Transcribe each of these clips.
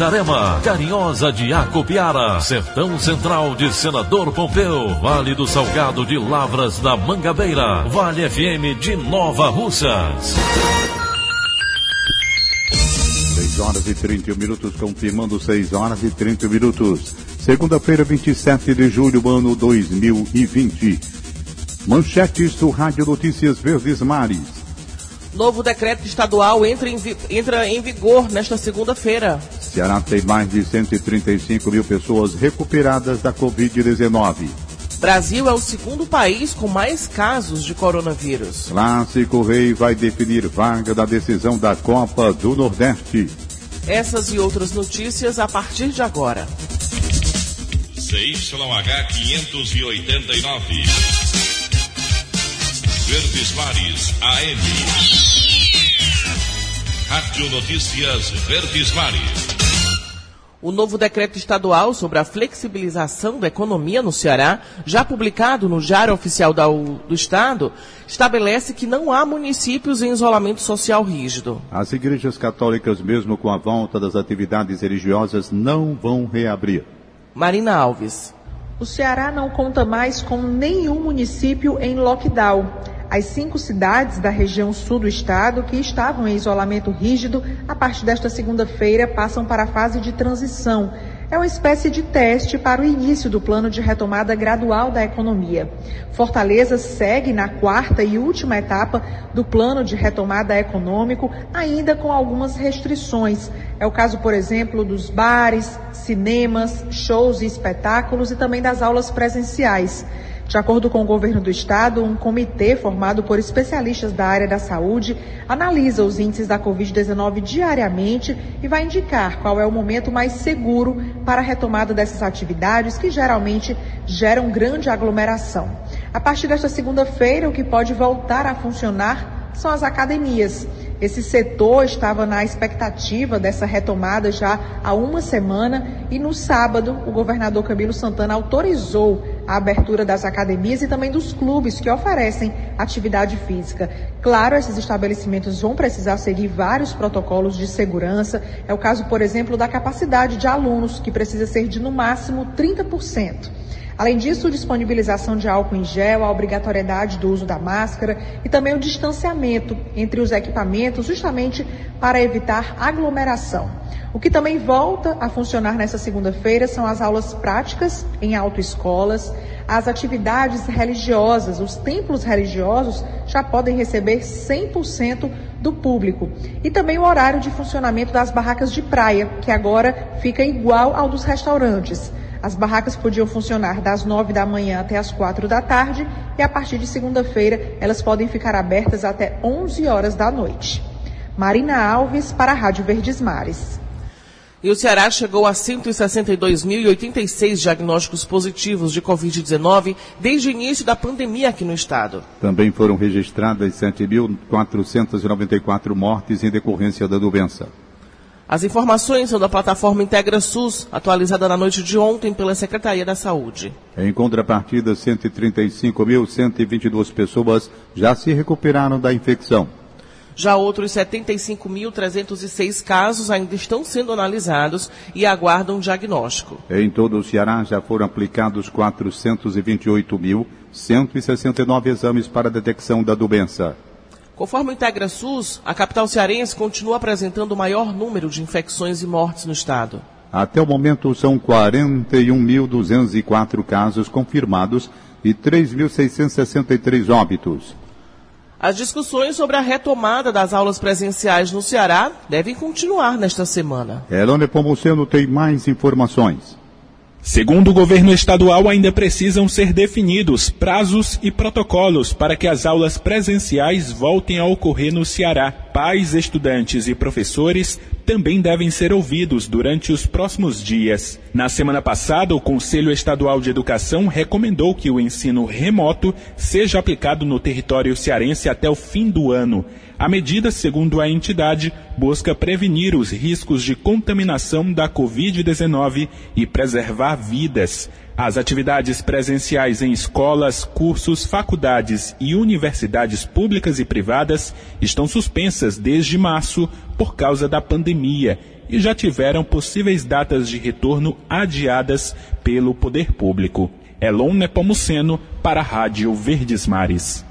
Itarema, Carinhosa de Acopiara, Sertão Central de Senador Pompeu, Vale do Salgado de Lavras da Mangabeira, Vale FM de Nova Russas. 6 horas e 31 minutos, confirmando 6 horas e 30 minutos. Segunda-feira, 27 de julho, ano 2020. Manchetes do Rádio Notícias Verdes Mares. Novo decreto estadual entra em, entra em vigor nesta segunda-feira. Ceará tem mais de 135 mil pessoas recuperadas da Covid-19. Brasil é o segundo país com mais casos de coronavírus. Clássico Rei vai definir vaga da decisão da Copa do Nordeste. Essas e outras notícias a partir de agora. CYH 589. Verdes Mares AM. Rádio Notícias Verdes Mares. O novo decreto estadual sobre a flexibilização da economia no Ceará, já publicado no Diário Oficial do Estado, estabelece que não há municípios em isolamento social rígido. As igrejas católicas, mesmo com a volta das atividades religiosas, não vão reabrir. Marina Alves. O Ceará não conta mais com nenhum município em lockdown. As cinco cidades da região sul do estado que estavam em isolamento rígido, a partir desta segunda-feira, passam para a fase de transição. É uma espécie de teste para o início do plano de retomada gradual da economia. Fortaleza segue na quarta e última etapa do plano de retomada econômico, ainda com algumas restrições. É o caso, por exemplo, dos bares, cinemas, shows e espetáculos e também das aulas presenciais. De acordo com o governo do estado, um comitê formado por especialistas da área da saúde analisa os índices da Covid-19 diariamente e vai indicar qual é o momento mais seguro para a retomada dessas atividades que geralmente geram grande aglomeração. A partir desta segunda-feira, o que pode voltar a funcionar são as academias. Esse setor estava na expectativa dessa retomada já há uma semana e no sábado o governador Camilo Santana autorizou a abertura das academias e também dos clubes que oferecem atividade física. Claro, esses estabelecimentos vão precisar seguir vários protocolos de segurança. É o caso, por exemplo, da capacidade de alunos, que precisa ser de no máximo 30%. Além disso, disponibilização de álcool em gel, a obrigatoriedade do uso da máscara e também o distanciamento entre os equipamentos, justamente para evitar aglomeração. O que também volta a funcionar nessa segunda-feira são as aulas práticas em autoescolas, as atividades religiosas, os templos religiosos já podem receber 100% do público. E também o horário de funcionamento das barracas de praia, que agora fica igual ao dos restaurantes. As barracas podiam funcionar das 9 da manhã até as 4 da tarde e a partir de segunda-feira elas podem ficar abertas até 11 horas da noite. Marina Alves para a Rádio Verdes Mares. E o Ceará chegou a 162.086 diagnósticos positivos de Covid-19 desde o início da pandemia aqui no estado. Também foram registradas 7.494 mortes em decorrência da doença. As informações são da plataforma Integra SUS, atualizada na noite de ontem pela Secretaria da Saúde. Em contrapartida, 135.122 pessoas já se recuperaram da infecção. Já outros 75.306 casos ainda estão sendo analisados e aguardam diagnóstico. Em todo o Ceará já foram aplicados 428.169 exames para detecção da doença. Conforme o Integra SUS, a capital cearense continua apresentando o maior número de infecções e mortes no estado. Até o momento são 41.204 casos confirmados e 3.663 óbitos. As discussões sobre a retomada das aulas presenciais no Ceará devem continuar nesta semana. Elone Pomuceno tem mais informações. Segundo o governo estadual, ainda precisam ser definidos prazos e protocolos para que as aulas presenciais voltem a ocorrer no Ceará. Pais, estudantes e professores também devem ser ouvidos durante os próximos dias. Na semana passada, o Conselho Estadual de Educação recomendou que o ensino remoto seja aplicado no território cearense até o fim do ano. A medida, segundo a entidade, busca prevenir os riscos de contaminação da Covid-19 e preservar vidas. As atividades presenciais em escolas, cursos, faculdades e universidades públicas e privadas estão suspensas desde março por causa da pandemia e já tiveram possíveis datas de retorno adiadas pelo poder público. Elon Nepomuceno para a Rádio Verdes Mares.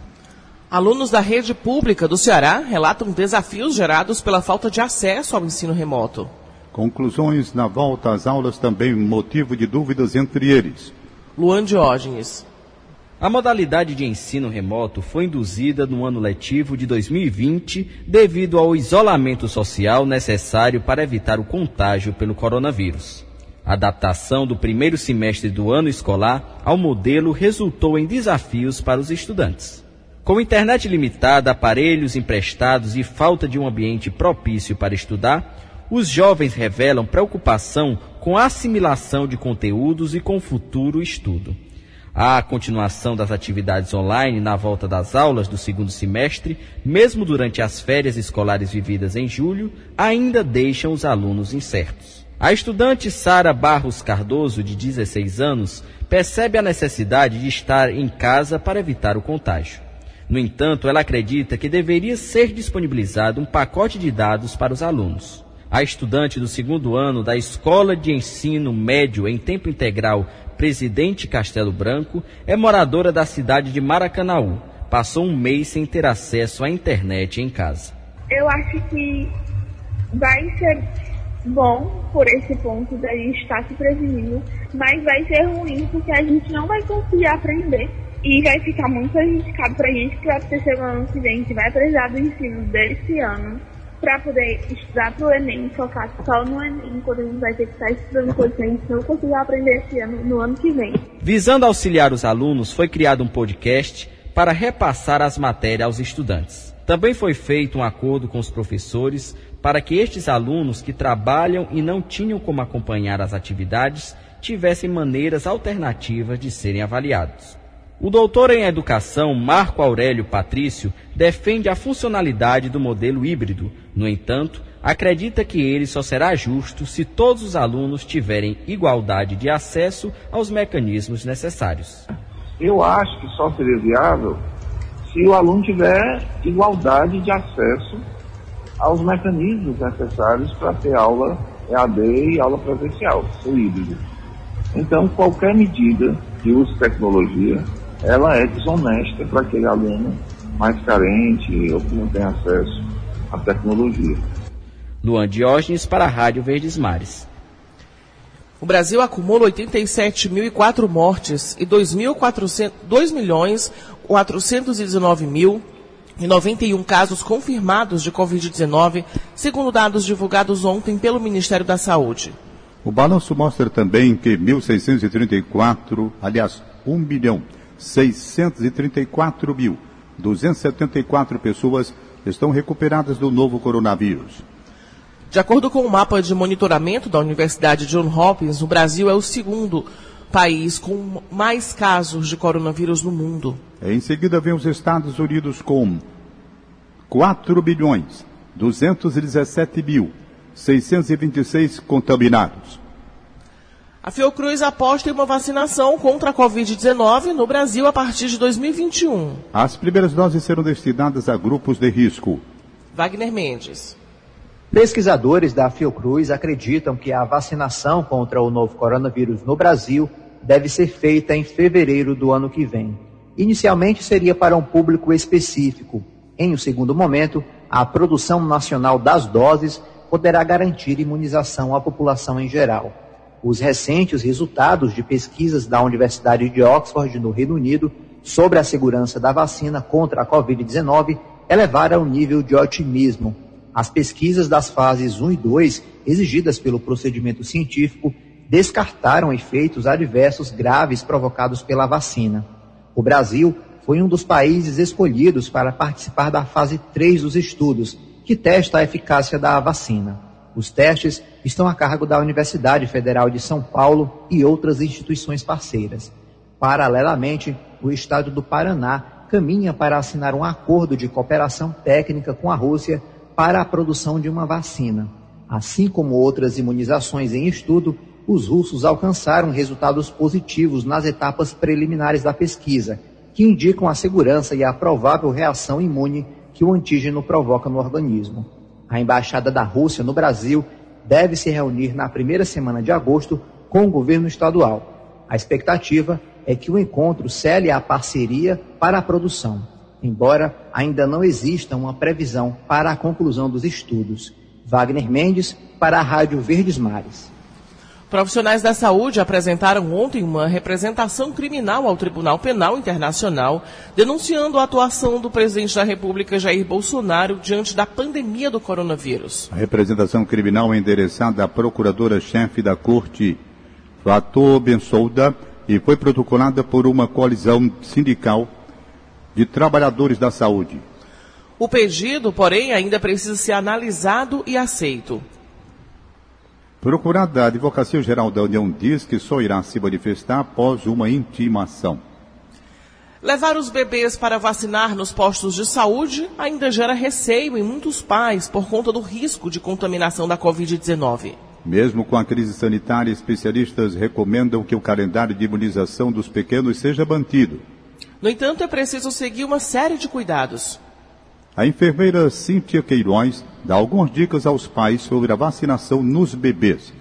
Alunos da rede pública do Ceará relatam desafios gerados pela falta de acesso ao ensino remoto. Conclusões na volta às aulas também motivo de dúvidas entre eles. Luan Diógenes. A modalidade de ensino remoto foi induzida no ano letivo de 2020 devido ao isolamento social necessário para evitar o contágio pelo coronavírus. A adaptação do primeiro semestre do ano escolar ao modelo resultou em desafios para os estudantes. Com internet limitada, aparelhos emprestados e falta de um ambiente propício para estudar, os jovens revelam preocupação com a assimilação de conteúdos e com futuro estudo. A continuação das atividades online na volta das aulas do segundo semestre, mesmo durante as férias escolares vividas em julho, ainda deixam os alunos incertos. A estudante Sara Barros Cardoso, de 16 anos, percebe a necessidade de estar em casa para evitar o contágio. No entanto, ela acredita que deveria ser disponibilizado um pacote de dados para os alunos. A estudante do segundo ano da Escola de Ensino Médio em Tempo Integral Presidente Castelo Branco é moradora da cidade de Maracanaú. Passou um mês sem ter acesso à internet em casa. Eu acho que vai ser bom por esse ponto da gente estar se prevenindo, mas vai ser ruim porque a gente não vai conseguir aprender e vai ficar muito prejudicado pra gente que vai no ano que vem. A gente vai precisar do ensino desse ano para poder estudar pro Enem, focar só no Enem, enquanto a gente vai ter que estar estudando coisas que a gente não conseguir aprender esse ano, no ano que vem. Visando auxiliar os alunos, foi criado um podcast para repassar as matérias aos estudantes. Também foi feito um acordo com os professores para que estes alunos que trabalham e não tinham como acompanhar as atividades tivessem maneiras alternativas de serem avaliados. O doutor em educação Marco Aurélio Patrício defende a funcionalidade do modelo híbrido. No entanto, acredita que ele só será justo se todos os alunos tiverem igualdade de acesso aos mecanismos necessários. Eu acho que só seria viável se o aluno tiver igualdade de acesso aos mecanismos necessários para ter aula EAD e aula presencial, o híbrido. Então, qualquer medida de uso de tecnologia ela é desonesta para aquele aluno mais carente ou que não tem acesso à tecnologia. Luan Diógenes para a Rádio Verdes Mares. O Brasil acumula 87.004 mortes e 2 milhões 419 mil e 91 casos confirmados de Covid-19, segundo dados divulgados ontem pelo Ministério da Saúde. O balanço mostra também que 1.634, aliás, 1 milhão 634.274 pessoas estão recuperadas do novo coronavírus. De acordo com o mapa de monitoramento da Universidade John Hopkins, o Brasil é o segundo país com mais casos de coronavírus no mundo. Em seguida vem os Estados Unidos com 4 bilhões 217 mil 626 contaminados. A Fiocruz aposta em uma vacinação contra a Covid-19 no Brasil a partir de 2021. As primeiras doses serão destinadas a grupos de risco. Wagner Mendes. Pesquisadores da Fiocruz acreditam que a vacinação contra o novo coronavírus no Brasil deve ser feita em fevereiro do ano que vem. Inicialmente seria para um público específico. Em um segundo momento, a produção nacional das doses poderá garantir imunização à população em geral. Os recentes resultados de pesquisas da Universidade de Oxford, no Reino Unido, sobre a segurança da vacina contra a Covid-19 elevaram o nível de otimismo. As pesquisas das fases 1 e 2, exigidas pelo procedimento científico, descartaram efeitos adversos graves provocados pela vacina. O Brasil foi um dos países escolhidos para participar da fase 3 dos estudos, que testa a eficácia da vacina. Os testes estão a cargo da Universidade Federal de São Paulo e outras instituições parceiras. Paralelamente, o estado do Paraná caminha para assinar um acordo de cooperação técnica com a Rússia para a produção de uma vacina. Assim como outras imunizações em estudo, os russos alcançaram resultados positivos nas etapas preliminares da pesquisa que indicam a segurança e a provável reação imune que o antígeno provoca no organismo. A embaixada da Rússia no Brasil deve se reunir na primeira semana de agosto com o governo estadual. A expectativa é que o encontro cele a parceria para a produção, embora ainda não exista uma previsão para a conclusão dos estudos. Wagner Mendes, para a Rádio Verdes Mares. Profissionais da saúde apresentaram ontem uma representação criminal ao Tribunal Penal Internacional, denunciando a atuação do presidente da República, Jair Bolsonaro, diante da pandemia do coronavírus. A representação criminal é endereçada à procuradora-chefe da Corte, Fatou Bensouda, e foi protocolada por uma coalizão sindical de trabalhadores da saúde. O pedido, porém, ainda precisa ser analisado e aceito. Procurada, a Advocacia Geral da União diz que só irá se manifestar após uma intimação. Levar os bebês para vacinar nos postos de saúde ainda gera receio em muitos pais por conta do risco de contaminação da Covid-19. Mesmo com a crise sanitária, especialistas recomendam que o calendário de imunização dos pequenos seja mantido. No entanto, é preciso seguir uma série de cuidados. A enfermeira Cíntia Queiroz dá algumas dicas aos pais sobre a vacinação nos bebês.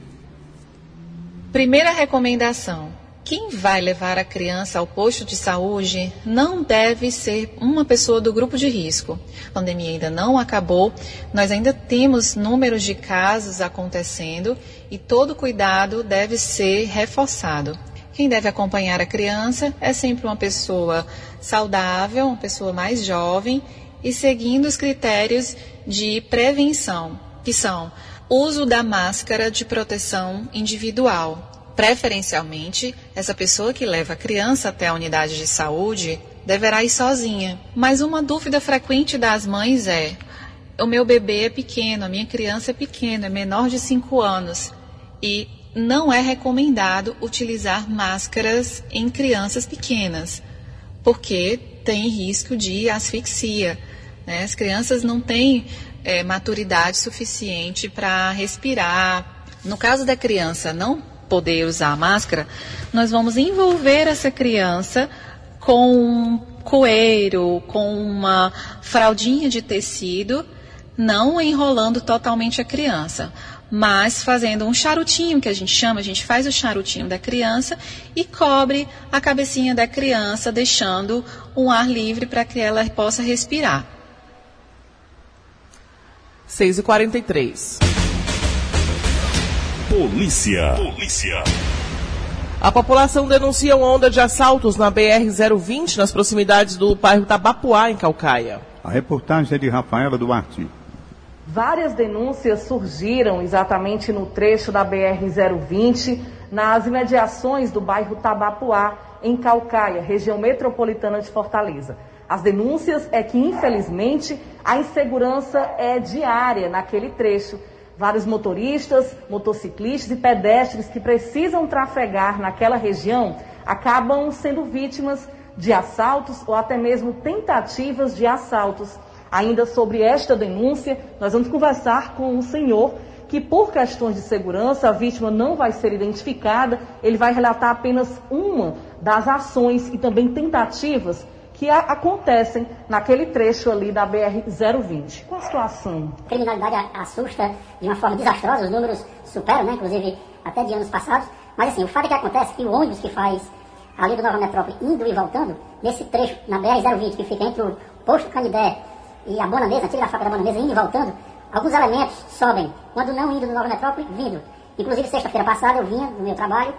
Primeira recomendação: quem vai levar a criança ao posto de saúde não deve ser uma pessoa do grupo de risco. A pandemia ainda não acabou, nós ainda temos números de casos acontecendo e todo cuidado deve ser reforçado. Quem deve acompanhar a criança é sempre uma pessoa saudável, uma pessoa mais jovem e seguindo os critérios de prevenção, que são uso da máscara de proteção individual. Preferencialmente, essa pessoa que leva a criança até a unidade de saúde deverá ir sozinha. Mas uma dúvida frequente das mães é: o meu bebê é pequeno, a minha criança é pequena, é menor de 5 anos. E não é recomendado utilizar máscaras em crianças pequenas, porque tem risco de asfixia. Né? As crianças não têm é, maturidade suficiente para respirar. No caso da criança não poder usar a máscara, nós vamos envolver essa criança com um coeiro, com uma fraldinha de tecido, não enrolando totalmente a criança, mas fazendo um charutinho que a gente chama, a gente faz o charutinho da criança e cobre a cabecinha da criança, deixando um ar livre para que ela possa respirar. 6 e 43 Polícia. Polícia. A população denuncia uma onda de assaltos na BR-020, nas proximidades do bairro Tabapuá, em Calcaia. A reportagem é de Rafaela Duarte. Várias denúncias surgiram exatamente no trecho da BR-020, nas imediações do bairro Tabapuá, em Calcaia, região metropolitana de Fortaleza. As denúncias é que, infelizmente, a insegurança é diária naquele trecho. Vários motoristas, motociclistas e pedestres que precisam trafegar naquela região acabam sendo vítimas de assaltos ou até mesmo tentativas de assaltos. Ainda sobre esta denúncia, nós vamos conversar com um senhor que, por questões de segurança, a vítima não vai ser identificada. Ele vai relatar apenas uma das ações e também tentativas que acontecem naquele trecho ali da BR-020. Qual a situação? A criminalidade assusta de uma forma desastrosa, os números superam, né, inclusive até de anos passados. Mas assim, o fato é que acontece que o ônibus que faz ali do Nova Metrópole indo e voltando, nesse trecho, na BR-020, que fica entre o posto Canidé e a Bonanesa, antiga da fábrica da Bonanesa, indo e voltando, alguns elementos sobem, quando não indo do Nova Metrópole, vindo. Inclusive, sexta-feira passada, eu vinha no meu trabalho,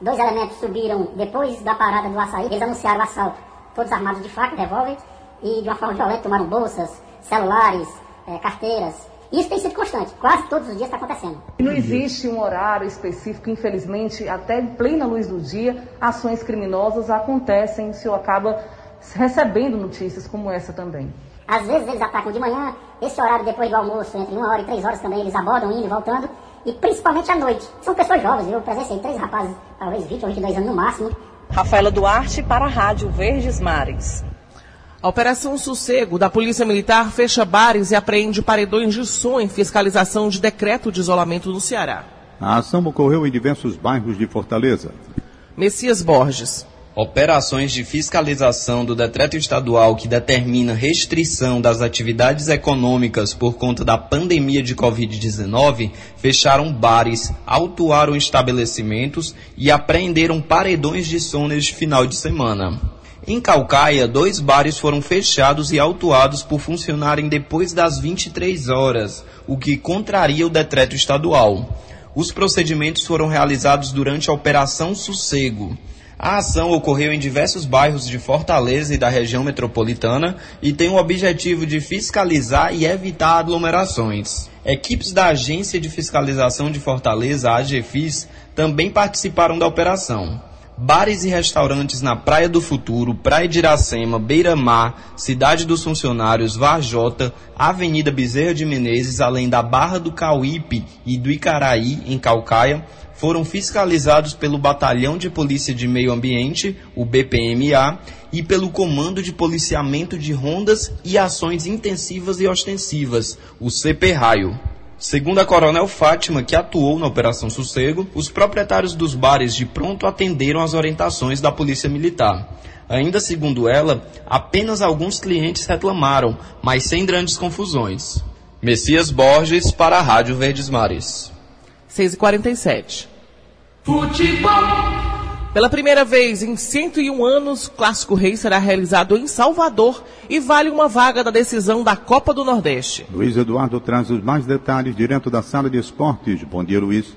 dois elementos subiram depois da parada do açaí, eles anunciaram o assalto todos armados de faca, revólver, e de uma forma violenta tomaram bolsas, celulares, é, carteiras. Isso tem sido constante, quase todos os dias está acontecendo. Não existe um horário específico, infelizmente, até em plena luz do dia, ações criminosas acontecem, o senhor acaba recebendo notícias como essa também. Às vezes eles atacam de manhã, esse horário depois do almoço, entre uma hora e três horas também, eles abordam indo e voltando, e principalmente à noite. São pessoas jovens, eu presenciei três rapazes, talvez 20 ou 22 anos no máximo. Rafaela Duarte para a Rádio Verdes Mares. A Operação Sossego da Polícia Militar fecha bares e apreende paredões de som em fiscalização de decreto de isolamento no Ceará. A ação ocorreu em diversos bairros de Fortaleza. Messias Borges. Operações de fiscalização do decreto estadual que determina restrição das atividades econômicas por conta da pandemia de Covid-19 fecharam bares, autuaram estabelecimentos e apreenderam paredões de som neste final de semana. Em Calcaia, dois bares foram fechados e autuados por funcionarem depois das 23 horas, o que contraria o decreto estadual. Os procedimentos foram realizados durante a Operação Sossego. A ação ocorreu em diversos bairros de Fortaleza e da região metropolitana e tem o objetivo de fiscalizar e evitar aglomerações. Equipes da Agência de Fiscalização de Fortaleza, a AGFIS, também participaram da operação. Bares e restaurantes na Praia do Futuro, Praia de Iracema, Beira Mar, Cidade dos Funcionários, Varjota, Avenida Bezerra de Menezes, além da Barra do Cauípe e do Icaraí, em Calcaia, foram fiscalizados pelo Batalhão de Polícia de Meio Ambiente, o BPMA, e pelo Comando de Policiamento de Rondas e Ações Intensivas e Ostensivas, o CP-Raio. Segundo a Coronel Fátima, que atuou na Operação Sossego, os proprietários dos bares de pronto atenderam às orientações da Polícia Militar. Ainda segundo ela, apenas alguns clientes reclamaram, mas sem grandes confusões. Messias Borges para a Rádio Verdes Mares. 6h47. Futebol. Pela primeira vez em 101 anos, Clássico Rei será realizado em Salvador e vale uma vaga da decisão da Copa do Nordeste. Luiz Eduardo traz os mais detalhes direto da sala de esportes. Bom dia, Luiz.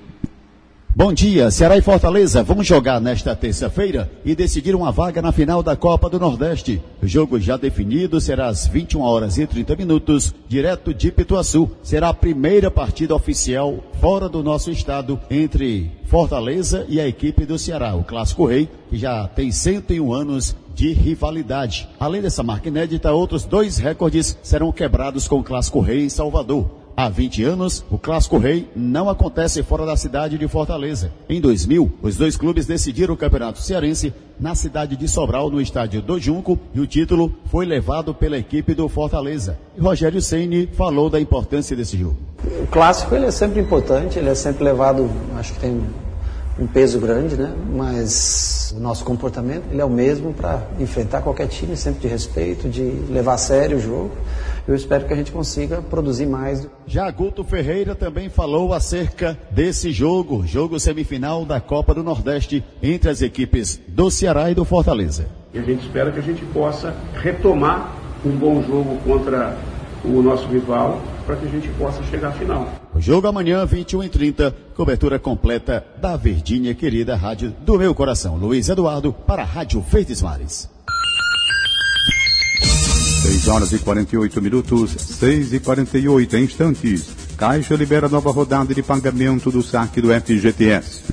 Bom dia, Ceará e Fortaleza vão jogar nesta terça-feira e decidir uma vaga na final da Copa do Nordeste. O jogo já definido será às 21 horas e 30 minutos, direto de Pituaçu. Será a primeira partida oficial fora do nosso estado entre Fortaleza e a equipe do Ceará, o Clássico Rei, que já tem 101 anos de rivalidade. Além dessa marca inédita, outros dois recordes serão quebrados com o Clássico Rei em Salvador. Há 20 anos, o Clássico Rei não acontece fora da cidade de Fortaleza. Em 2000, os dois clubes decidiram o Campeonato Cearense na cidade de Sobral, no estádio do Junco, e o título foi levado pela equipe do Fortaleza. E Rogério Ceni falou da importância desse jogo. O clássico ele é sempre importante, ele é sempre levado, acho que tem um peso grande, né? Mas o nosso comportamento ele é o mesmo para enfrentar qualquer time, sempre de respeito, de levar a sério o jogo. Eu espero que a gente consiga produzir mais. Já Guto Ferreira também falou acerca desse jogo, jogo semifinal da Copa do Nordeste entre as equipes do Ceará e do Fortaleza. E a gente espera que a gente possa retomar um bom jogo contra o nosso rival para que a gente possa chegar à final. O jogo amanhã, 21 h 30 cobertura completa da Verdinha, querida rádio do meu coração. Luiz Eduardo para a Rádio Verdes Mares. 6 horas e 48 minutos, 6 e 48 instantes. Caixa libera nova rodada de pagamento do saque do FGTS.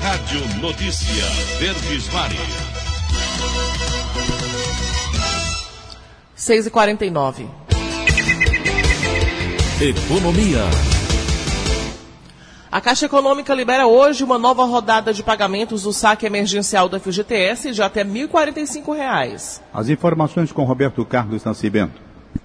Rádio Notícia Verdes Mares. 6 e 49 Economia. A Caixa Econômica libera hoje uma nova rodada de pagamentos do saque emergencial do FGTS de até R$ 1.045. As informações com Roberto Carlos Nascimento.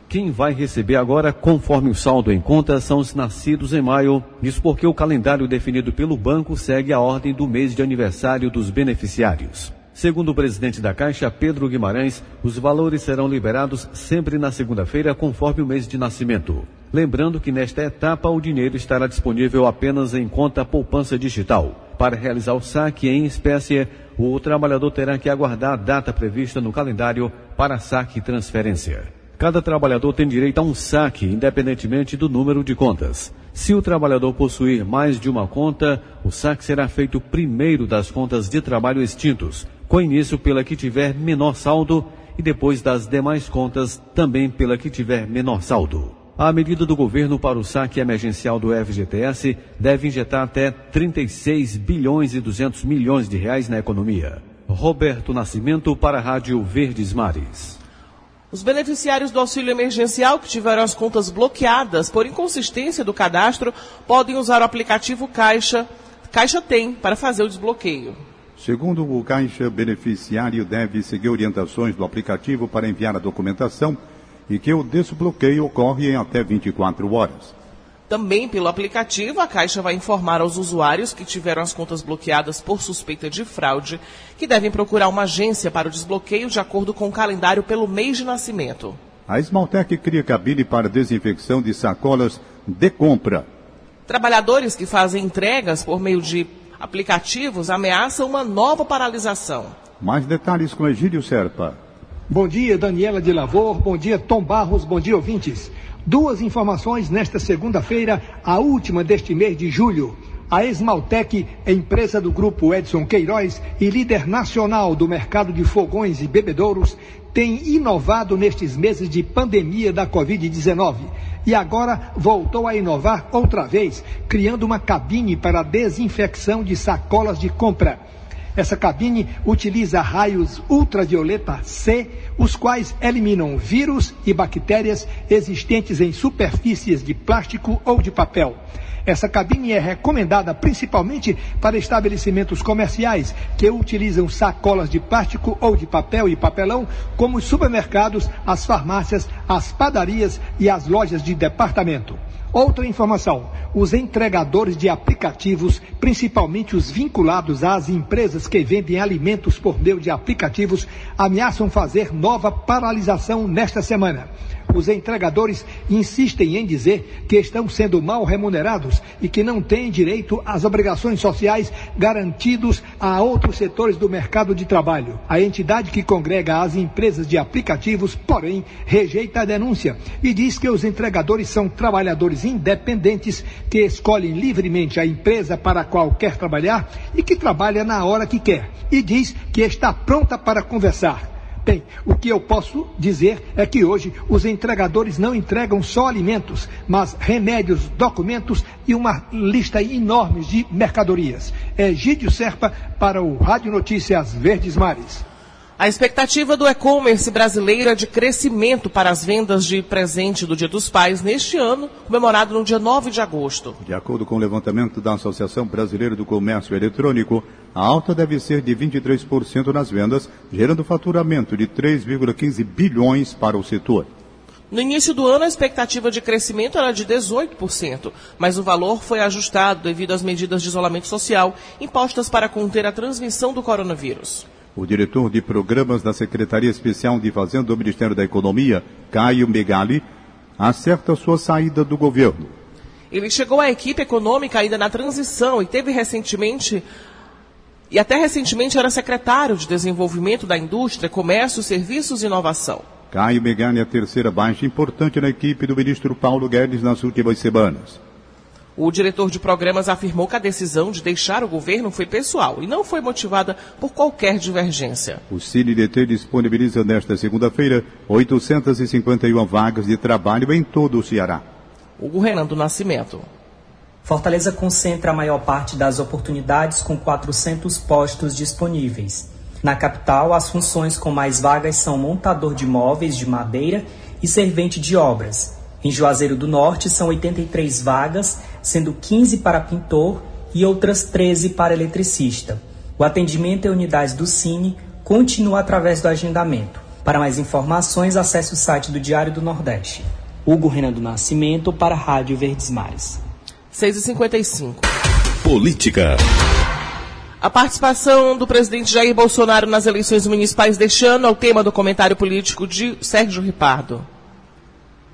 Quem vai receber agora, conforme o saldo em conta, são os nascidos em maio. Isso porque o calendário definido pelo banco segue a ordem do mês de aniversário dos beneficiários. Segundo o presidente da Caixa, Pedro Guimarães, os valores serão liberados sempre na segunda-feira, conforme o mês de nascimento. Lembrando que nesta etapa o dinheiro estará disponível apenas em conta poupança digital. Para realizar o saque em espécie, o trabalhador terá que aguardar a data prevista no calendário para saque e transferência. Cada trabalhador tem direito a um saque, independentemente do número de contas. Se o trabalhador possuir mais de uma conta, o saque será feito primeiro das contas de trabalho extintos, com início pela que tiver menor saldo e depois das demais contas também pela que tiver menor saldo. A medida do governo para o saque emergencial do FGTS deve injetar até 36 bilhões e 200 milhões de reais na economia. Roberto Nascimento para a Rádio Verdes Mares. Os beneficiários do auxílio emergencial que tiveram as contas bloqueadas por inconsistência do cadastro podem usar o aplicativo Caixa, Caixa Tem, para fazer o desbloqueio. Segundo o Caixa, beneficiário deve seguir orientações do aplicativo para enviar a documentação e que o desbloqueio ocorre em até 24 horas. Também pelo aplicativo, a Caixa vai informar aos usuários que tiveram as contas bloqueadas por suspeita de fraude que devem procurar uma agência para o desbloqueio de acordo com o calendário pelo mês de nascimento. A Smaltec cria cabine para desinfecção de sacolas de compra. Trabalhadores que fazem entregas por meio de aplicativos ameaçam uma nova paralisação. Mais detalhes com Egílio Serpa. Bom dia, Daniela de Lavor. Bom dia, Tom Barros. Bom dia, ouvintes. Duas informações nesta segunda-feira, a última deste mês de julho. A Esmaltec, empresa do grupo Edson Queiroz e líder nacional do mercado de fogões e bebedouros, tem inovado nestes meses de pandemia da Covid-19 e agora voltou a inovar outra vez, criando uma cabine para desinfecção de sacolas de compra. Essa cabine utiliza raios ultravioleta C, os quais eliminam vírus e bactérias existentes em superfícies de plástico ou de papel. Essa cabine é recomendada principalmente para estabelecimentos comerciais que utilizam sacolas de plástico ou de papel e papelão, como os supermercados, as farmácias, as padarias e as lojas de departamento. Outra informação: os entregadores de aplicativos, principalmente os vinculados às empresas que vendem alimentos por meio de aplicativos, ameaçam fazer nova paralisação nesta semana. Os entregadores insistem em dizer que estão sendo mal remunerados e que não têm direito às obrigações sociais garantidos a outros setores do mercado de trabalho. A entidade que congrega as empresas de aplicativos, porém, rejeita a denúncia e diz que os entregadores são trabalhadores independentes que escolhem livremente a empresa para a qual quer trabalhar e que trabalha na hora que quer. E diz que está pronta para conversar. Bem, o que eu posso dizer é que hoje os entregadores não entregam só alimentos, mas remédios, documentos e uma lista enorme de mercadorias. É Gídio Serpa para o Rádio Notícias Verdes Mares. A expectativa do e-commerce brasileiro é de crescimento para as vendas de presente do Dia dos Pais neste ano, comemorado no dia 9 de agosto. De acordo com o levantamento da Associação Brasileira do Comércio Eletrônico, a alta deve ser de 23% nas vendas, gerando faturamento de 3,15 bilhões para o setor. No início do ano, a expectativa de crescimento era de 18%, mas o valor foi ajustado devido às medidas de isolamento social impostas para conter a transmissão do coronavírus. O diretor de programas da Secretaria Especial de Fazenda do Ministério da Economia, Caio Megali, acerta sua saída do governo. Ele chegou à equipe econômica ainda na transição e teve recentemente e até recentemente era secretário de Desenvolvimento da Indústria, Comércio, Serviços e Inovação. Caio Megali é a terceira baixa importante na equipe do ministro Paulo Guedes nas últimas semanas. O diretor de programas afirmou que a decisão de deixar o governo foi pessoal e não foi motivada por qualquer divergência. O CineDT disponibiliza nesta segunda-feira 851 vagas de trabalho em todo o Ceará. Hugo Renan do Nascimento. Fortaleza concentra a maior parte das oportunidades com 400 postos disponíveis. Na capital, as funções com mais vagas são montador de móveis de madeira e servente de obras. Em Juazeiro do Norte, são 83 vagas, sendo 15 para pintor e outras 13 para eletricista. O atendimento em unidades do Cine continua através do agendamento. Para mais informações, acesse o site do Diário do Nordeste. Hugo Renan do Nascimento para a Rádio Verdes Mares. 6h55. Política. A participação do presidente Jair Bolsonaro nas eleições municipais deste ano é o tema do comentário político de Sérgio Ripardo.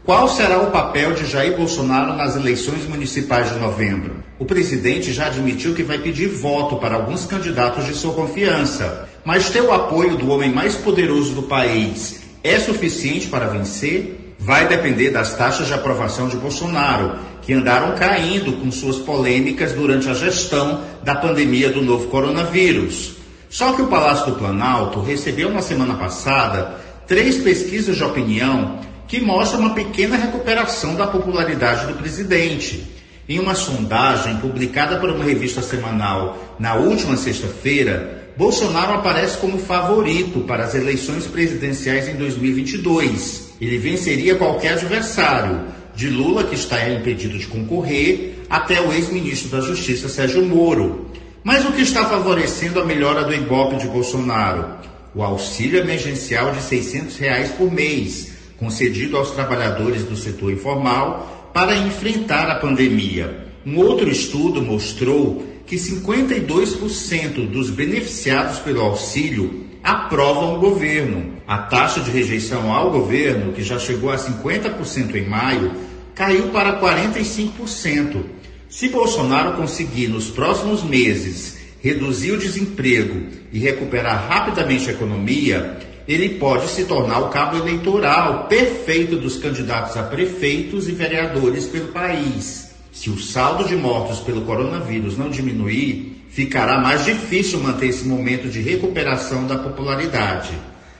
Qual será o papel de Jair Bolsonaro nas eleições municipais de novembro? O presidente já admitiu que vai pedir voto para alguns candidatos de sua confiança, mas ter o apoio do homem mais poderoso do país é suficiente para vencer? Vai depender das taxas de aprovação de Bolsonaro, que andaram caindo com suas polêmicas durante a gestão da pandemia do novo coronavírus. Só que o Palácio do Planalto recebeu na semana passada três pesquisas de opinião que mostram uma pequena recuperação da popularidade do presidente. Em uma sondagem publicada por uma revista semanal na última sexta-feira, Bolsonaro aparece como favorito para as eleições presidenciais em 2022. Ele venceria qualquer adversário, de Lula, que está impedido de concorrer, até o ex-ministro da Justiça, Sérgio Moro. Mas o que está favorecendo a melhora do Ibope de Bolsonaro? O auxílio emergencial de 600 reais por mês, concedido aos trabalhadores do setor informal para enfrentar a pandemia. Um outro estudo mostrou que 52% dos beneficiados pelo auxílio aprovam o governo. A taxa de rejeição ao governo, que já chegou a 50% em maio, caiu para 45%. Se Bolsonaro conseguir nos próximos meses reduzir o desemprego e recuperar rapidamente a economia, ele pode se tornar o cabo eleitoral perfeito dos candidatos a prefeitos e vereadores pelo país. Se o saldo de mortos pelo coronavírus não diminuir, ficará mais difícil manter esse momento de recuperação da popularidade.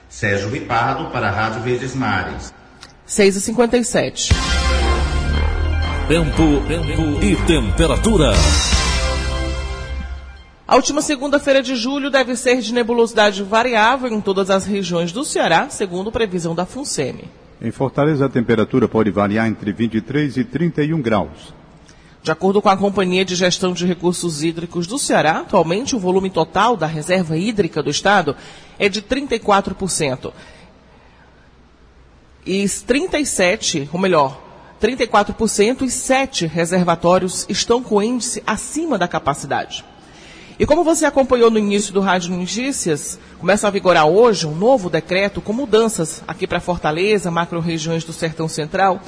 Sérgio Ripardo para a Rádio Verdes Mares. 6h57. Tempo, tempo e temperatura. A última segunda-feira de julho deve ser de nebulosidade variável em todas as regiões do Ceará, segundo previsão da FUNSEMI. Em Fortaleza, a temperatura pode variar entre 23 e 31 graus. De acordo com a Companhia de Gestão de Recursos Hídricos do Ceará, atualmente o volume total da reserva hídrica do estado é de 34%. E 37, ou melhor, 34% e 7 reservatórios estão com índice acima da capacidade. E como você acompanhou no início do Rádio Notícias, começa a vigorar hoje um novo decreto com mudanças aqui para Fortaleza, macro-regiões do Sertão Central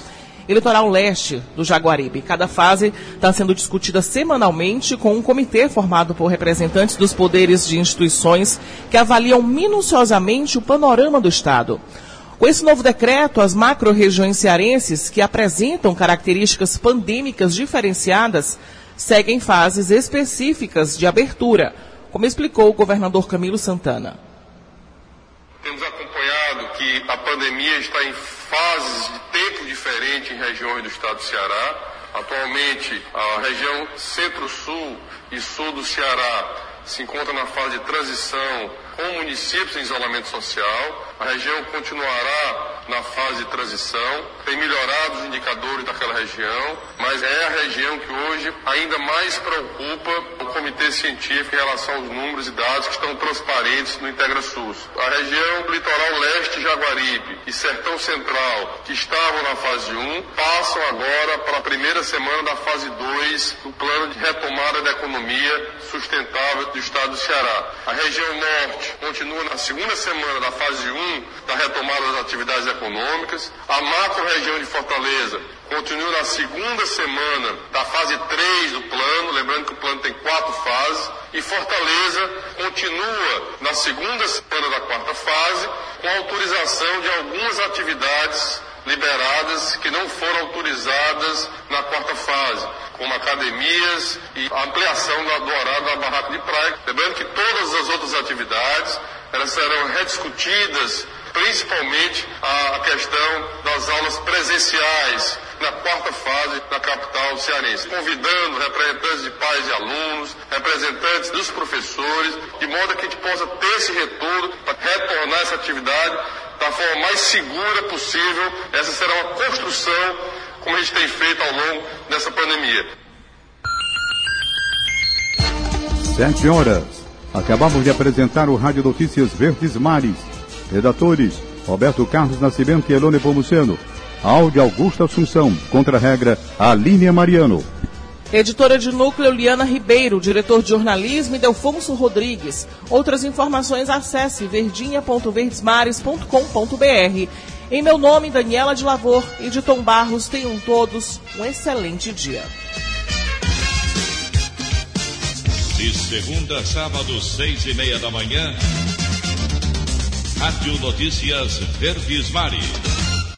e litoral leste do Jaguaribe. Cada fase está sendo discutida semanalmente com um comitê formado por representantes dos poderes de instituições que avaliam minuciosamente o panorama do Estado. Com esse novo decreto, as macro-regiões cearenses, que apresentam características pandêmicas diferenciadas, seguem fases específicas de abertura, como explicou o governador Camilo Santana. Temos acompanhado que a pandemia está em fases de tempo diferente em regiões do estado do Ceará. Atualmente, a região centro-sul e sul do Ceará se encontra na fase de transição com municípios em isolamento social. A região continuará na fase de transição, tem melhorado os indicadores daquela região, mas é a região que hoje ainda mais preocupa o Comitê Científico em relação aos números e dados que estão transparentes no IntegraSUS. A região litoral leste Jaguaribe e Sertão Central, que estavam na fase 1, passam agora para a primeira semana da fase 2 do plano de retomada da economia sustentável do estado do Ceará. A região norte continua na segunda semana da fase 1 da retomada das atividades econômicas. A macro-região de Fortaleza continua na segunda semana da fase 3 do plano, lembrando que o plano tem quatro fases. E Fortaleza continua na segunda semana da quarta fase, com autorização de algumas atividades liberadas que não foram autorizadas na quarta fase, como academias e ampliação do horário da barraca de praia. Lembrando que todas as outras atividades elas serão rediscutidas principalmente a questão das aulas presenciais na quarta fase da capital cearense, convidando representantes de pais e alunos, representantes dos professores, de modo que a gente possa ter esse retorno para retornar essa atividade da forma mais segura possível. Essa será uma construção, como a gente tem feito ao longo dessa pandemia. Sete horas. Acabamos de apresentar o Rádio Notícias Verdes Mares. Redatores: Roberto Carlos Nascimento e Elone Pomuceno. Áudio Augusto Assunção. Contra-regra: Alínia Mariano. Editora de núcleo Liana Ribeiro, diretor de jornalismo e Delfonso Rodrigues. Outras informações acesse verdinha.verdesmares.com.br. Em meu nome, Daniela de Lavor e de Tom Barros, tenham todos um excelente dia. De segunda a sábado, seis e meia da manhã, Rádio Notícias Verdes Mares.